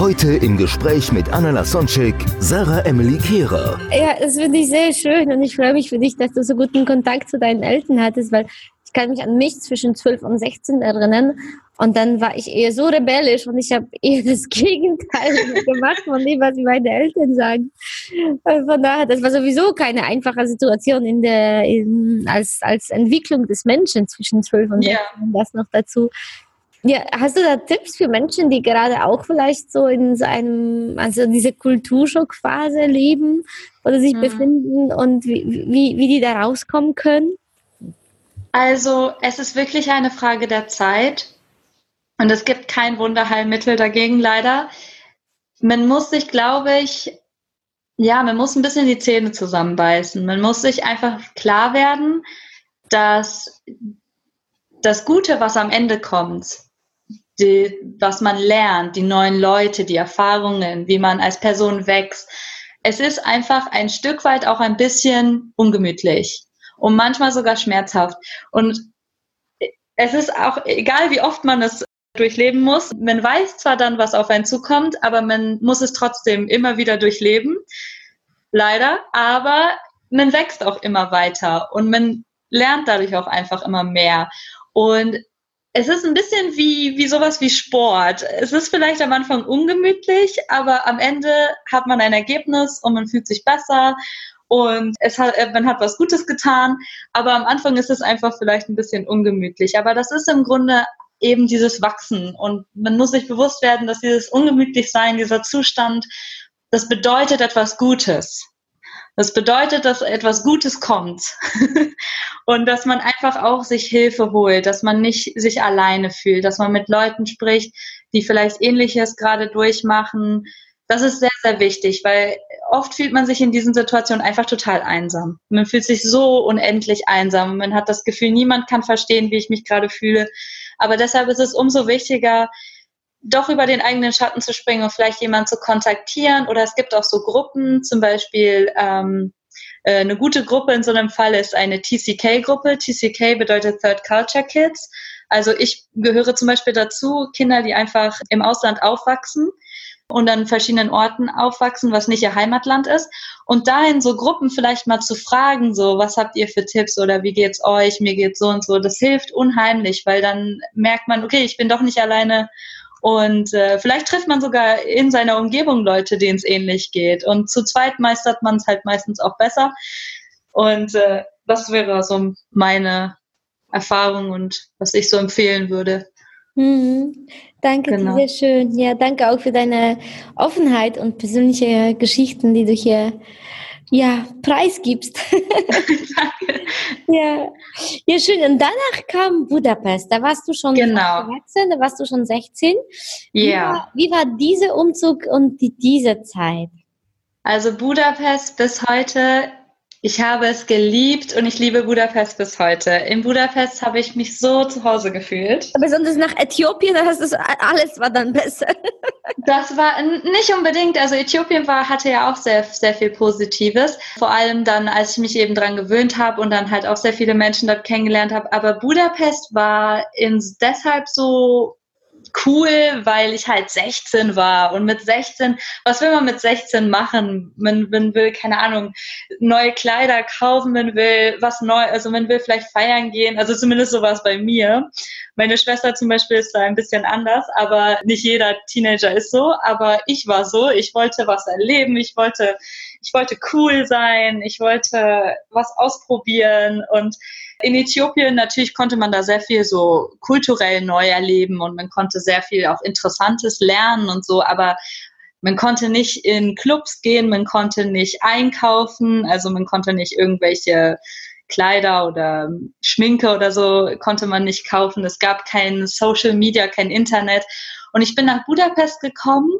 Heute im Gespräch mit Anna Lasonczek, Sarah Emily Kehrer. Ja, das finde ich sehr schön und ich freue mich für dich, dass du so guten Kontakt zu deinen Eltern hattest, weil ich kann mich an mich zwischen 12 und 16 erinnern und dann war ich eher so rebellisch und ich habe eher das Gegenteil gemacht von dem, was meine Eltern sagen. Von daher, das war sowieso keine einfache Situation in der, in, als, als Entwicklung des Menschen zwischen 12 und 16 Ja. und das noch dazu. Ja, hast du da Tipps für Menschen, die gerade auch vielleicht so in so einem, also diese Kulturschockphase leben oder sich Mhm. befinden und wie, wie, wie die da rauskommen können? Also es ist wirklich eine Frage der Zeit und es gibt kein Wunderheilmittel dagegen leider. Man muss sich, glaube ich, ja, man muss ein bisschen die Zähne zusammenbeißen. Man muss sich einfach klar werden, dass das Gute, was am Ende kommt, die, was man lernt, die neuen Leute, die Erfahrungen, wie man als Person wächst, es ist einfach ein Stück weit auch ein bisschen ungemütlich und manchmal sogar schmerzhaft. Und es ist auch egal, wie oft man es durchleben muss. Man weiß zwar dann, was auf einen zukommt, aber man muss es trotzdem immer wieder durchleben. Leider. Aber man wächst auch immer weiter und man lernt dadurch auch einfach immer mehr. Und es ist ein bisschen wie, wie sowas wie Sport. Es ist vielleicht am Anfang ungemütlich, aber am Ende hat man ein Ergebnis und man fühlt sich besser und es hat, äh, man hat was Gutes getan. Aber am Anfang ist es einfach vielleicht ein bisschen ungemütlich. Aber das ist im Grunde eben dieses Wachsen und man muss sich bewusst werden, dass dieses ungemütlich sein, dieser Zustand, das bedeutet etwas Gutes. Das bedeutet, dass etwas Gutes kommt und dass man einfach auch sich Hilfe holt, dass man nicht sich alleine fühlt, dass man mit Leuten spricht, die vielleicht Ähnliches gerade durchmachen. Das ist sehr, sehr wichtig, weil oft fühlt man sich in diesen Situationen einfach total einsam. Man fühlt sich so unendlich einsam. Man hat das Gefühl, niemand kann verstehen, wie ich mich gerade fühle. Aber deshalb ist es umso wichtiger, doch über den eigenen Schatten zu springen und vielleicht jemanden zu kontaktieren. Oder es gibt auch so Gruppen, zum Beispiel ähm, äh, eine gute Gruppe in so einem Fall ist eine TCK-Gruppe. TCK bedeutet Third Culture Kids. Also ich gehöre zum Beispiel dazu, Kinder, die einfach im Ausland aufwachsen und an verschiedenen Orten aufwachsen, was nicht ihr Heimatland ist. Und dahin so Gruppen vielleicht mal zu fragen, so, was habt ihr für Tipps oder wie geht's euch, mir geht's so und so, das hilft unheimlich, weil dann merkt man, okay, ich bin doch nicht alleine und äh, vielleicht trifft man sogar in seiner Umgebung Leute, denen es ähnlich geht. Und zu zweit meistert man es halt meistens auch besser. Und äh, das wäre so meine Erfahrung und was ich so empfehlen würde. Mhm. Danke, Genau. sehr schön. Ja, danke auch für deine Offenheit und persönliche Geschichten, die du hier ja, preisgibst. ja. ja, schön. Und danach kam Budapest. Da warst du schon Genau. erwachsen, da warst du schon 16. Wie, Ja. war, wie war dieser Umzug und die, diese Zeit? Also Budapest bis heute, ich habe es geliebt und ich liebe Budapest bis heute. In Budapest habe ich mich so zu Hause gefühlt. Besonders nach Äthiopien, da hast du alles war dann besser. Das war nicht unbedingt, also Äthiopien war, hatte ja auch sehr, sehr viel Positives. Vor allem dann, als ich mich eben dran gewöhnt habe und dann halt auch sehr viele Menschen dort kennengelernt habe. Aber Budapest war in, deshalb so cool, weil ich halt 16 war. Und mit 16, was will man mit 16 machen? Man, man will, keine Ahnung, neue Kleider kaufen, man will was neu, also man will vielleicht feiern gehen. Also zumindest so war es bei mir. Meine Schwester zum Beispiel ist da ein bisschen anders, aber nicht jeder Teenager ist so. Aber ich war so, ich wollte was erleben, ich wollte, ich wollte cool sein, ich wollte was ausprobieren und in Äthiopien natürlich konnte man da sehr viel so kulturell neu erleben und man konnte sehr viel auch Interessantes lernen und so, aber man konnte nicht in Clubs gehen, man konnte nicht einkaufen, also man konnte nicht irgendwelche Kleider oder Schminke oder so konnte man nicht kaufen. Es gab kein Social Media, kein Internet. Und ich bin nach Budapest gekommen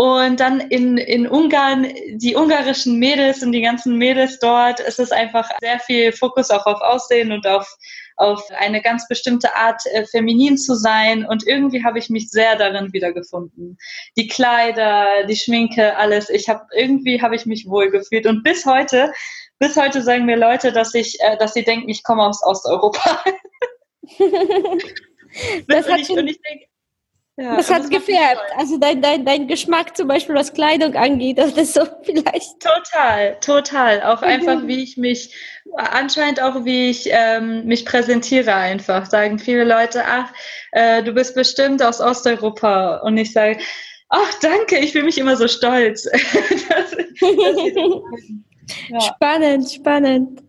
und dann in, in Ungarn, die ungarischen Mädels und die ganzen Mädels dort, es ist einfach sehr viel Fokus auch auf Aussehen und auf, auf eine ganz bestimmte Art, äh, feminin zu sein. Und irgendwie habe ich mich sehr darin wiedergefunden. Die Kleider, die Schminke, alles. Ich habe irgendwie habe ich mich wohl gefühlt. Und bis heute, bis heute sagen mir Leute, dass ich, äh, dass sie denken, ich komme aus Osteuropa. das hat schon, und ich denke, ja, das hat das gefärbt. Also dein, dein, dein Geschmack zum Beispiel, was Kleidung angeht, das ist so vielleicht. Total, total. Auch mhm. einfach, wie ich mich, anscheinend auch, wie ich ähm, mich präsentiere einfach. Sagen viele Leute, ach, äh, du bist bestimmt aus Osteuropa. Und ich sage, ach, danke, ich fühle mich immer so stolz. dass, dass ja. Spannend, spannend.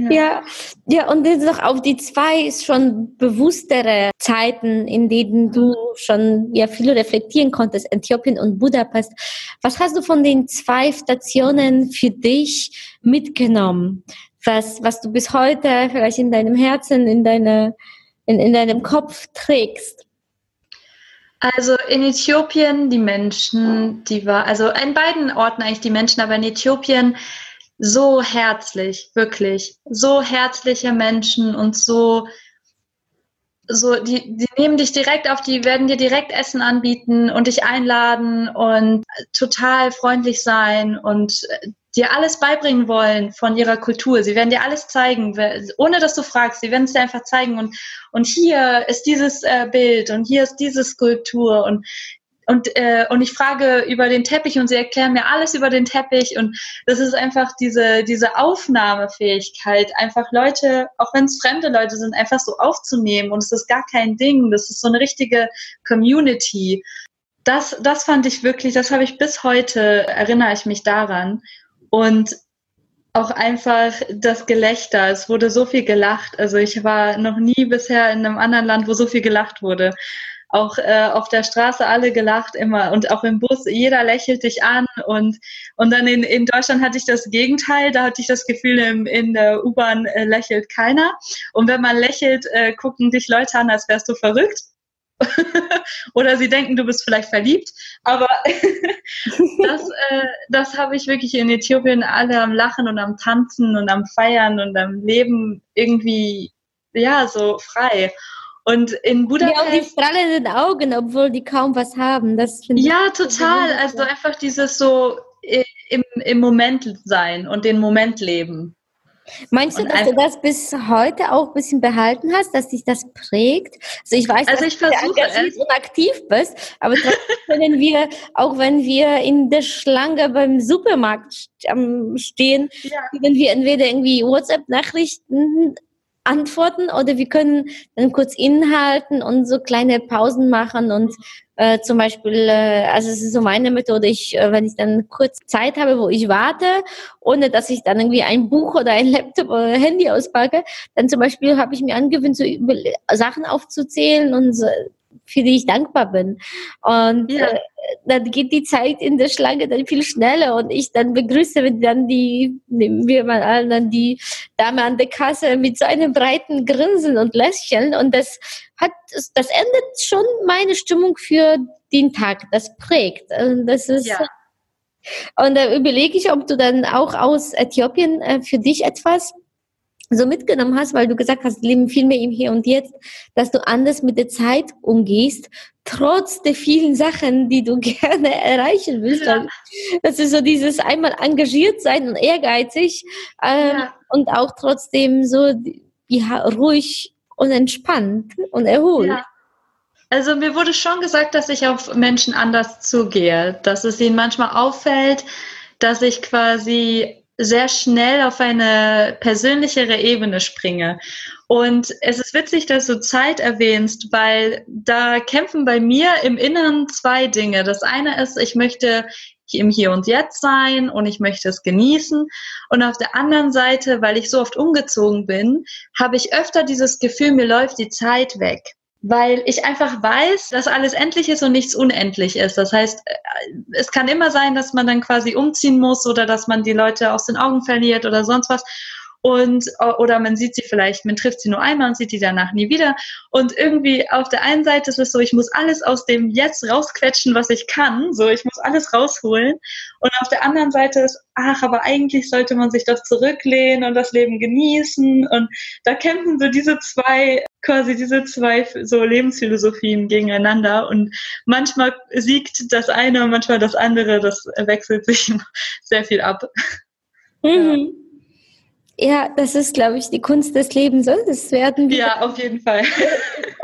Ja. ja, ja, und jetzt noch auf die zwei schon bewusstere Zeiten, in denen du schon ja viel reflektieren konntest, Äthiopien und Budapest. Was hast du von den zwei Stationen für dich mitgenommen? Was, was du bis heute vielleicht in deinem Herzen, in, deine, in, in deinem Kopf trägst? Also in Äthiopien die Menschen, die war, also in beiden Orten eigentlich die Menschen, aber in Äthiopien so herzlich, wirklich. So herzliche Menschen und so, so, die, die nehmen dich direkt auf, die werden dir direkt Essen anbieten und dich einladen und total freundlich sein und dir alles beibringen wollen von ihrer Kultur. Sie werden dir alles zeigen, ohne dass du fragst. Sie werden es dir einfach zeigen. Und, und hier ist dieses äh, Bild und hier ist diese Skulptur und und, äh, und ich frage über den Teppich und sie erklären mir alles über den Teppich und das ist einfach diese, diese Aufnahmefähigkeit, einfach Leute, auch wenn es fremde Leute sind, einfach so aufzunehmen und es ist gar kein Ding, das ist so eine richtige Community. Das, das fand ich wirklich, das habe ich bis heute, erinnere ich mich daran und auch einfach das Gelächter. Es wurde so viel gelacht. Also ich war noch nie bisher in einem anderen Land, wo so viel gelacht wurde auch äh, auf der Straße alle gelacht immer und auch im Bus, jeder lächelt dich an und, und dann in, in Deutschland hatte ich das Gegenteil, da hatte ich das Gefühl, in, in der U-Bahn äh, lächelt keiner und wenn man lächelt, äh, gucken dich Leute an, als wärst du verrückt. Oder sie denken, du bist vielleicht verliebt. Aber das, äh, das habe ich wirklich in Äthiopien alle am Lachen und am Tanzen und am Feiern und am Leben irgendwie, ja, so frei. Und in Budapest. Ja, auch die strahlenden Augen, obwohl die kaum was haben. Das ja, total. Also einfach dieses so im, im Moment sein und den Moment leben. Meinst du, dass du das bis heute auch ein bisschen behalten hast, dass dich das prägt? Also ich weiß, also dass ich du engagiert und aktiv bist, aber trotzdem können wir, auch wenn wir in der Schlange beim Supermarkt stehen, ja. können wir entweder irgendwie WhatsApp-Nachrichten antworten oder wir können dann kurz inhalten und so kleine Pausen machen und äh, zum Beispiel, äh, also es ist so meine Methode, ich, äh, wenn ich dann kurz Zeit habe, wo ich warte, ohne dass ich dann irgendwie ein Buch oder ein Laptop oder ein Handy auspacke, dann zum Beispiel habe ich mir angewöhnt, so Sachen aufzuzählen und so, für die ich dankbar bin. Und ja. äh, dann geht die Zeit in der Schlange dann viel schneller und ich dann begrüße dann die, nehmen wir mal an, dann die Dame an der Kasse mit so einem breiten Grinsen und Lächeln und das hat, das ändert schon meine Stimmung für den Tag. Das prägt. Und das ist, ja. Und da überlege ich, ob du dann auch aus Äthiopien äh, für dich etwas so mitgenommen hast, weil du gesagt hast, leben viel mehr im Hier und Jetzt, dass du anders mit der Zeit umgehst, trotz der vielen Sachen, die du gerne erreichen willst. Ja. Das ist so dieses einmal engagiert sein und ehrgeizig ähm, ja. und auch trotzdem so ja, ruhig und entspannt und erholt. Ja. Also mir wurde schon gesagt, dass ich auf Menschen anders zugehe, dass es ihnen manchmal auffällt, dass ich quasi sehr schnell auf eine persönlichere Ebene springe. Und es ist witzig, dass du Zeit erwähnst, weil da kämpfen bei mir im Inneren zwei Dinge. Das eine ist, ich möchte im Hier und Jetzt sein und ich möchte es genießen. Und auf der anderen Seite, weil ich so oft umgezogen bin, habe ich öfter dieses Gefühl, mir läuft die Zeit weg weil ich einfach weiß, dass alles endlich ist und nichts unendlich ist. Das heißt, äh, es kann immer sein, dass man dann quasi umziehen muss oder dass man die Leute aus den Augen verliert oder sonst was. Und oder man sieht sie vielleicht, man trifft sie nur einmal und sieht die danach nie wieder. Und irgendwie auf der einen Seite ist es so, ich muss alles aus dem Jetzt rausquetschen, was ich kann. So, ich muss alles rausholen. Und auf der anderen Seite ist, ach, aber eigentlich sollte man sich doch zurücklehnen und das Leben genießen. Und da kämpfen so diese zwei, quasi diese zwei so Lebensphilosophien gegeneinander. Und manchmal siegt das eine und manchmal das andere. Das wechselt sich sehr viel ab. Mhm. Ja, das ist, glaube ich, die Kunst des Lebens. Das werden wir. Ja, auf jeden Fall.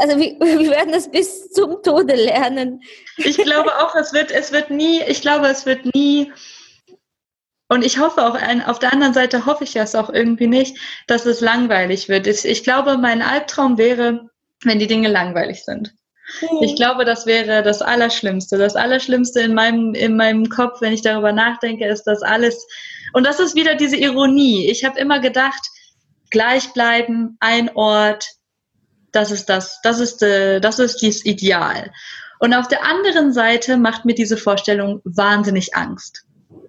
Also wir, wir, werden das bis zum Tode lernen. Ich glaube auch, es wird, es wird nie, ich glaube, es wird nie, und ich hoffe auch, auf der anderen Seite hoffe ich das auch irgendwie nicht, dass es langweilig wird. Ich glaube, mein Albtraum wäre, wenn die Dinge langweilig sind. Hm. Ich glaube, das wäre das Allerschlimmste. Das Allerschlimmste in meinem, in meinem Kopf, wenn ich darüber nachdenke, ist, dass alles und das ist wieder diese Ironie. Ich habe immer gedacht, gleich bleiben, ein Ort, das ist das, das ist, äh, das ist dieses Ideal. Und auf der anderen Seite macht mir diese Vorstellung wahnsinnig Angst.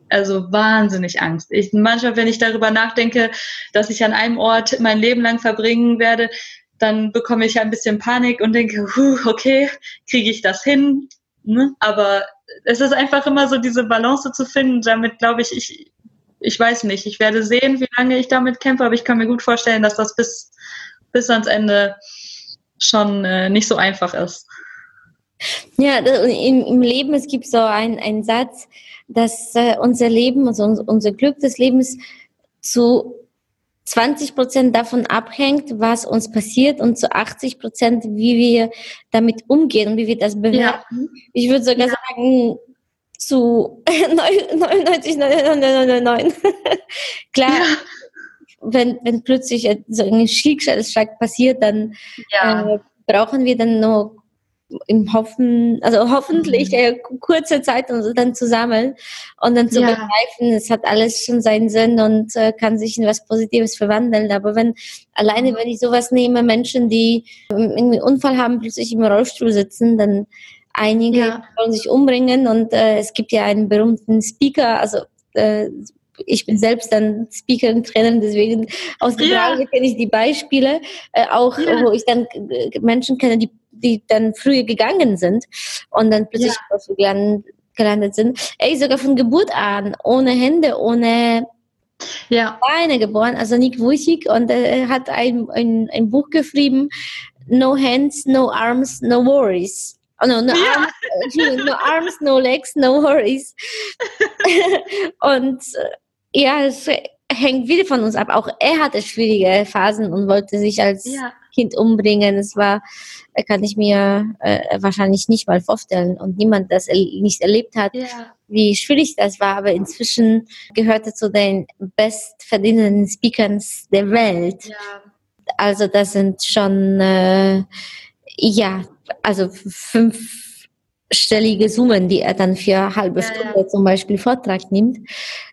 Also wahnsinnig Angst. Ich, manchmal, wenn ich darüber nachdenke, dass ich an einem Ort mein Leben lang verbringen werde, dann bekomme ich ein bisschen Panik und denke, huh, okay, kriege ich das hin? Ne? Aber es ist einfach immer so diese Balance zu finden. Damit glaube ich, ich, ich weiß nicht. Ich werde sehen, wie lange ich damit kämpfe, aber ich kann mir gut vorstellen, dass das bis, bis ans Ende schon äh, nicht so einfach ist. Ja, im, im Leben, es gibt so einen Satz, dass äh, unser Leben, also unser Glück des Lebens zu 20 Prozent davon abhängt, was uns passiert und zu 80 Prozent, wie wir damit umgehen und wie wir das bewerten. Ja. Ich würde sogar ja. sagen, zu 99, 99, Klar, ja. wenn, wenn plötzlich so ein Schicksalsschlag passiert, dann äh, brauchen wir dann nur im Hoffen, also hoffentlich mhm. äh, kurze Zeit, um dann zu sammeln und dann zu ja. begreifen, es hat alles schon seinen Sinn und äh, kann sich in was Positives verwandeln. Aber wenn alleine, mhm. wenn ich sowas nehme, Menschen, die irgendwie Unfall haben, plötzlich im Rollstuhl sitzen, dann Einige ja. wollen sich umbringen und äh, es gibt ja einen berühmten Speaker, also äh, ich bin selbst dann Speaker und Trainer, deswegen aus der ja. Kenne ich die Beispiele, äh, auch ja. wo ich dann äh, Menschen kenne, die, die dann früher gegangen sind und dann plötzlich ja. gelandet, gelandet sind. Ey, sogar von Geburt an, ohne Hände, ohne ja. Beine geboren, also Nick Wujcik und er hat ein, ein, ein Buch geschrieben, No Hands, No Arms, No Worries. Oh no, no, ja. arms, no arms, no legs, no worries. und äh, ja, es hängt wieder von uns ab. Auch er hatte schwierige Phasen und wollte sich als ja. Kind umbringen. Es war, äh, kann ich mir äh, wahrscheinlich nicht mal vorstellen und niemand das er nicht erlebt hat, ja. wie schwierig das war. Aber inzwischen gehörte zu den bestverdienenden Speakers der Welt. Ja. Also das sind schon äh, ja also fünfstellige Summen, die er dann für halbe ja, Stunde ja. zum Beispiel Vortrag nimmt.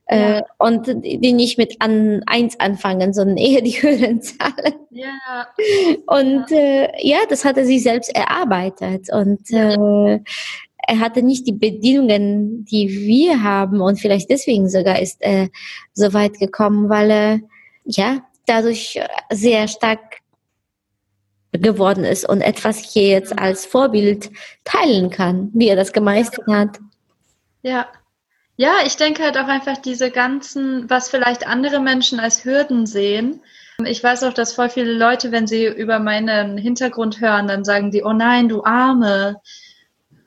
Ja. Äh, und die nicht mit an eins anfangen, sondern eher die höheren Zahlen. Ja. Und äh, ja, das hat er sich selbst erarbeitet. Und äh, er hatte nicht die Bedingungen, die wir haben und vielleicht deswegen sogar ist er so weit gekommen, weil er ja dadurch sehr stark geworden ist und etwas hier jetzt als Vorbild teilen kann, wie er das gemeistert hat. Ja. Ja, ich denke halt auch einfach diese ganzen, was vielleicht andere Menschen als Hürden sehen. Ich weiß auch, dass voll viele Leute, wenn sie über meinen Hintergrund hören, dann sagen die, oh nein, du Arme,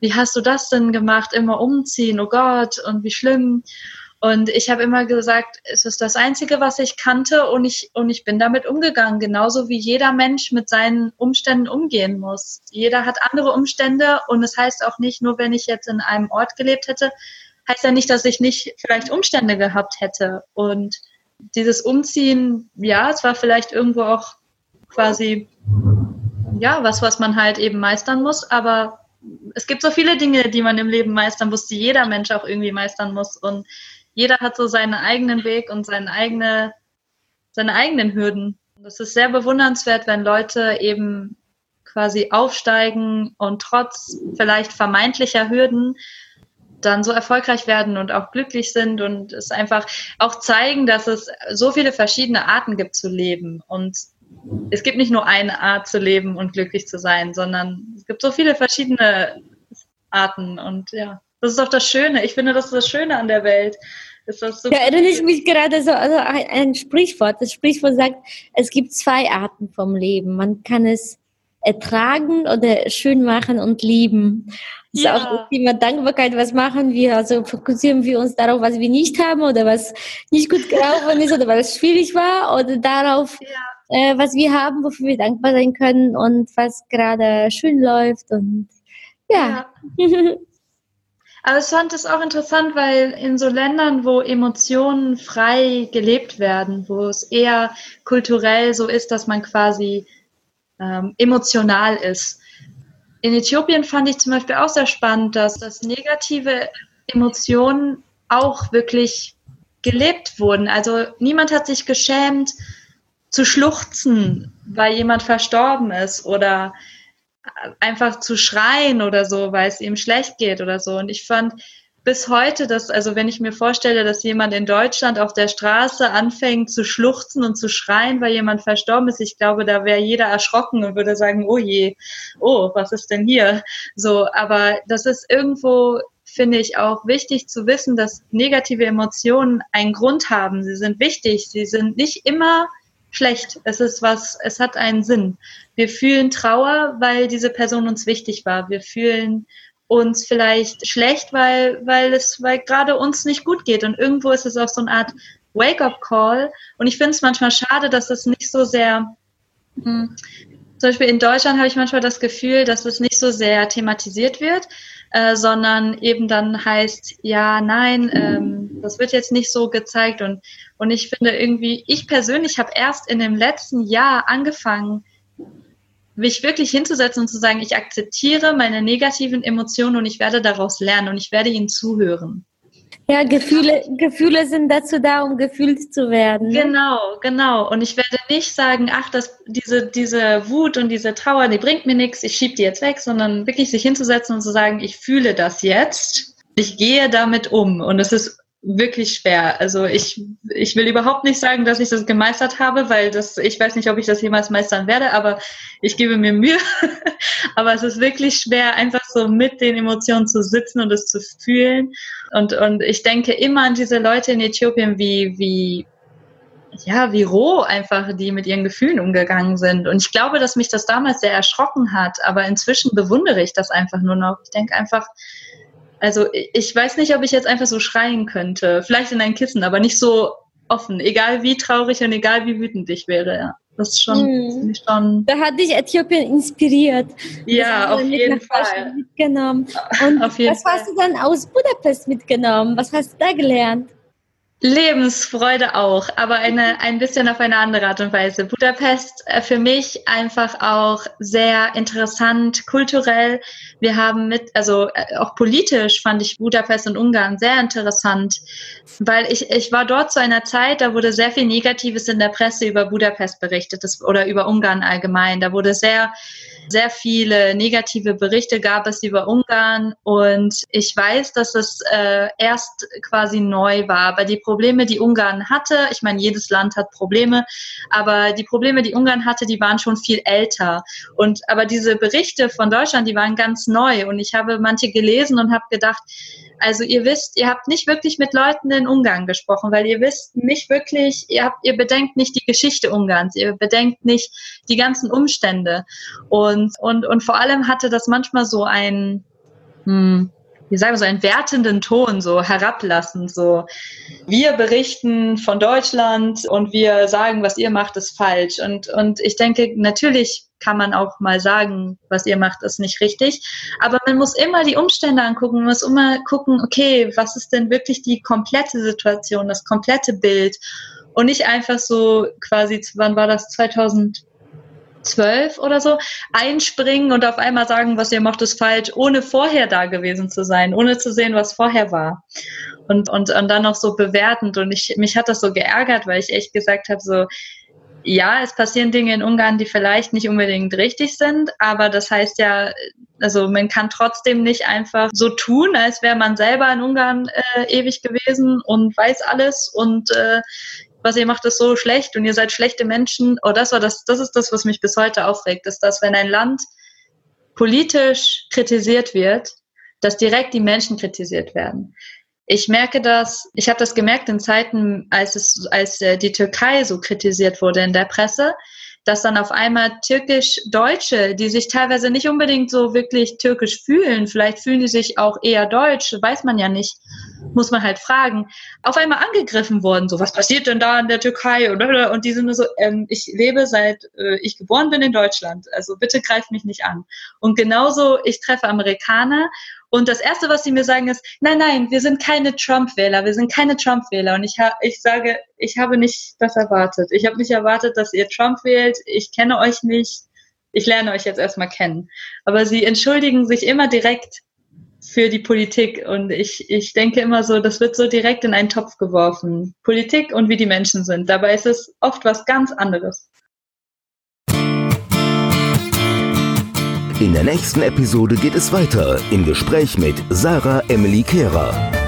wie hast du das denn gemacht? Immer umziehen, oh Gott, und wie schlimm. Und ich habe immer gesagt, es ist das Einzige, was ich kannte und ich, und ich bin damit umgegangen, genauso wie jeder Mensch mit seinen Umständen umgehen muss. Jeder hat andere Umstände und es heißt auch nicht, nur wenn ich jetzt in einem Ort gelebt hätte, heißt ja nicht, dass ich nicht vielleicht Umstände gehabt hätte. Und dieses Umziehen, ja, es war vielleicht irgendwo auch quasi, ja, was, was man halt eben meistern muss, aber es gibt so viele Dinge, die man im Leben meistern muss, die jeder Mensch auch irgendwie meistern muss. Und jeder hat so seinen eigenen Weg und seine eigene, seine eigenen Hürden. Das ist sehr bewundernswert, wenn Leute eben quasi aufsteigen und trotz vielleicht vermeintlicher Hürden dann so erfolgreich werden und auch glücklich sind und es einfach auch zeigen, dass es so viele verschiedene Arten gibt zu leben und es gibt nicht nur eine Art zu leben und glücklich zu sein, sondern es gibt so viele verschiedene Arten und ja, das ist doch das Schöne. Ich finde, das ist das Schöne an der Welt. Ist das so ja, erinnere ich mich gerade so, also ein Sprichwort. Das Sprichwort sagt, es gibt zwei Arten vom Leben. Man kann es ertragen oder schön machen und lieben. Das ja. ist auch das Thema Dankbarkeit. Was machen wir? Also fokussieren wir uns darauf, was wir nicht haben oder was nicht gut gelaufen ist oder was schwierig war oder darauf, ja. äh, was wir haben, wofür wir dankbar sein können und was gerade schön läuft und ja. ja. Aber ich fand es auch interessant, weil in so Ländern, wo Emotionen frei gelebt werden, wo es eher kulturell so ist, dass man quasi ähm, emotional ist. In Äthiopien fand ich zum Beispiel auch sehr spannend, dass das negative Emotionen auch wirklich gelebt wurden. Also niemand hat sich geschämt zu schluchzen, weil jemand verstorben ist oder einfach zu schreien oder so, weil es ihm schlecht geht oder so. Und ich fand bis heute, dass, also wenn ich mir vorstelle, dass jemand in Deutschland auf der Straße anfängt zu schluchzen und zu schreien, weil jemand verstorben ist, ich glaube, da wäre jeder erschrocken und würde sagen, oh je, oh, was ist denn hier? So, aber das ist irgendwo, finde ich, auch wichtig zu wissen, dass negative Emotionen einen Grund haben. Sie sind wichtig. Sie sind nicht immer schlecht. Es ist was, es hat einen Sinn. Wir fühlen Trauer, weil diese Person uns wichtig war. Wir fühlen uns vielleicht schlecht, weil, weil es, weil gerade uns nicht gut geht. Und irgendwo ist es auch so eine Art Wake-up-Call. Und ich finde es manchmal schade, dass es nicht so sehr, mh, hm, zum Beispiel in Deutschland habe ich manchmal das Gefühl, dass es nicht so sehr thematisiert wird, äh, sondern eben dann heißt, ja, nein, ähm, das wird jetzt nicht so gezeigt. Und, und ich finde irgendwie, ich persönlich habe erst in dem letzten Jahr angefangen, mich wirklich hinzusetzen und zu sagen, ich akzeptiere meine negativen Emotionen und ich werde daraus lernen und ich werde ihnen zuhören. Ja, Gefühle, Gefühle sind dazu da, um gefühlt zu werden. Ne? Genau, genau. Und ich werde nicht sagen, ach, das, diese, diese Wut und diese Trauer, die bringt mir nichts, ich schiebe die jetzt weg, sondern wirklich sich hinzusetzen und zu sagen, ich fühle das jetzt, ich gehe damit um. Und es ist wirklich schwer. Also ich, ich will überhaupt nicht sagen, dass ich das gemeistert habe, weil das, ich weiß nicht, ob ich das jemals meistern werde, aber ich gebe mir Mühe. aber es ist wirklich schwer, einfach so mit den Emotionen zu sitzen und es zu fühlen. Und, und ich denke immer an diese Leute in Äthiopien, wie, wie, ja, wie roh einfach die mit ihren Gefühlen umgegangen sind. Und ich glaube, dass mich das damals sehr erschrocken hat, aber inzwischen bewundere ich das einfach nur noch. Ich denke einfach, also ich weiß nicht, ob ich jetzt einfach so schreien könnte. Vielleicht in ein Kissen, aber nicht so offen. Egal wie traurig und egal wie wütend ich wäre. Ja. Das ist schon, hm. schon. Da hat dich Äthiopien inspiriert. Ja, auf jeden Fall. Mitgenommen. Und auf jeden was Fall. hast du dann aus Budapest mitgenommen? Was hast du da gelernt? Lebensfreude auch, aber eine, ein bisschen auf eine andere Art und Weise. Budapest äh, für mich einfach auch sehr interessant, kulturell. Wir haben mit, also äh, auch politisch fand ich Budapest und Ungarn sehr interessant, weil ich, ich war dort zu einer Zeit, da wurde sehr viel Negatives in der Presse über Budapest berichtet das, oder über Ungarn allgemein. Da wurde sehr sehr viele negative Berichte gab es über Ungarn und ich weiß, dass es äh, erst quasi neu war. Aber die Probleme, die Ungarn hatte, ich meine, jedes Land hat Probleme, aber die Probleme, die Ungarn hatte, die waren schon viel älter. Und aber diese Berichte von Deutschland, die waren ganz neu und ich habe manche gelesen und habe gedacht, also ihr wisst, ihr habt nicht wirklich mit Leuten in Ungarn gesprochen, weil ihr wisst nicht wirklich, ihr habt, ihr bedenkt nicht die Geschichte Ungarns, ihr bedenkt nicht die ganzen Umstände. Und, und, und vor allem hatte das manchmal so ein, hm, wie sagen wir so, einen wertenden Ton, so herablassend, so wir berichten von Deutschland und wir sagen, was ihr macht, ist falsch. Und, und ich denke, natürlich kann man auch mal sagen, was ihr macht, ist nicht richtig. Aber man muss immer die Umstände angucken, man muss immer gucken, okay, was ist denn wirklich die komplette Situation, das komplette Bild und nicht einfach so quasi, wann war das, 2012 oder so, einspringen und auf einmal sagen, was ihr macht, ist falsch, ohne vorher da gewesen zu sein, ohne zu sehen, was vorher war. Und, und, und dann noch so bewertend. Und ich, mich hat das so geärgert, weil ich echt gesagt habe, so, ja, es passieren Dinge in Ungarn, die vielleicht nicht unbedingt richtig sind, aber das heißt ja, also man kann trotzdem nicht einfach so tun, als wäre man selber in Ungarn äh, ewig gewesen und weiß alles und äh, was ihr macht ist so schlecht und ihr seid schlechte Menschen. Oh, das war das, das ist das, was mich bis heute aufregt, ist, dass wenn ein Land politisch kritisiert wird, dass direkt die Menschen kritisiert werden. Ich merke das, ich habe das gemerkt in Zeiten, als es, als äh, die Türkei so kritisiert wurde in der Presse, dass dann auf einmal türkisch-Deutsche, die sich teilweise nicht unbedingt so wirklich türkisch fühlen, vielleicht fühlen die sich auch eher deutsch, weiß man ja nicht, muss man halt fragen, auf einmal angegriffen worden. So, was passiert denn da in der Türkei? Und, die sind nur so, ähm, ich lebe seit äh, ich geboren bin in Deutschland, also bitte greift mich nicht an. Und genauso, ich treffe Amerikaner und das Erste, was sie mir sagen, ist, nein, nein, wir sind keine Trump-Wähler, wir sind keine Trump-Wähler. Und ich, ha ich sage, ich habe nicht das erwartet. Ich habe nicht erwartet, dass ihr Trump wählt. Ich kenne euch nicht. Ich lerne euch jetzt erstmal kennen. Aber sie entschuldigen sich immer direkt für die Politik. Und ich, ich denke immer so, das wird so direkt in einen Topf geworfen. Politik und wie die Menschen sind. Dabei ist es oft was ganz anderes. In der nächsten Episode geht es weiter im Gespräch mit Sarah Emily Kehrer.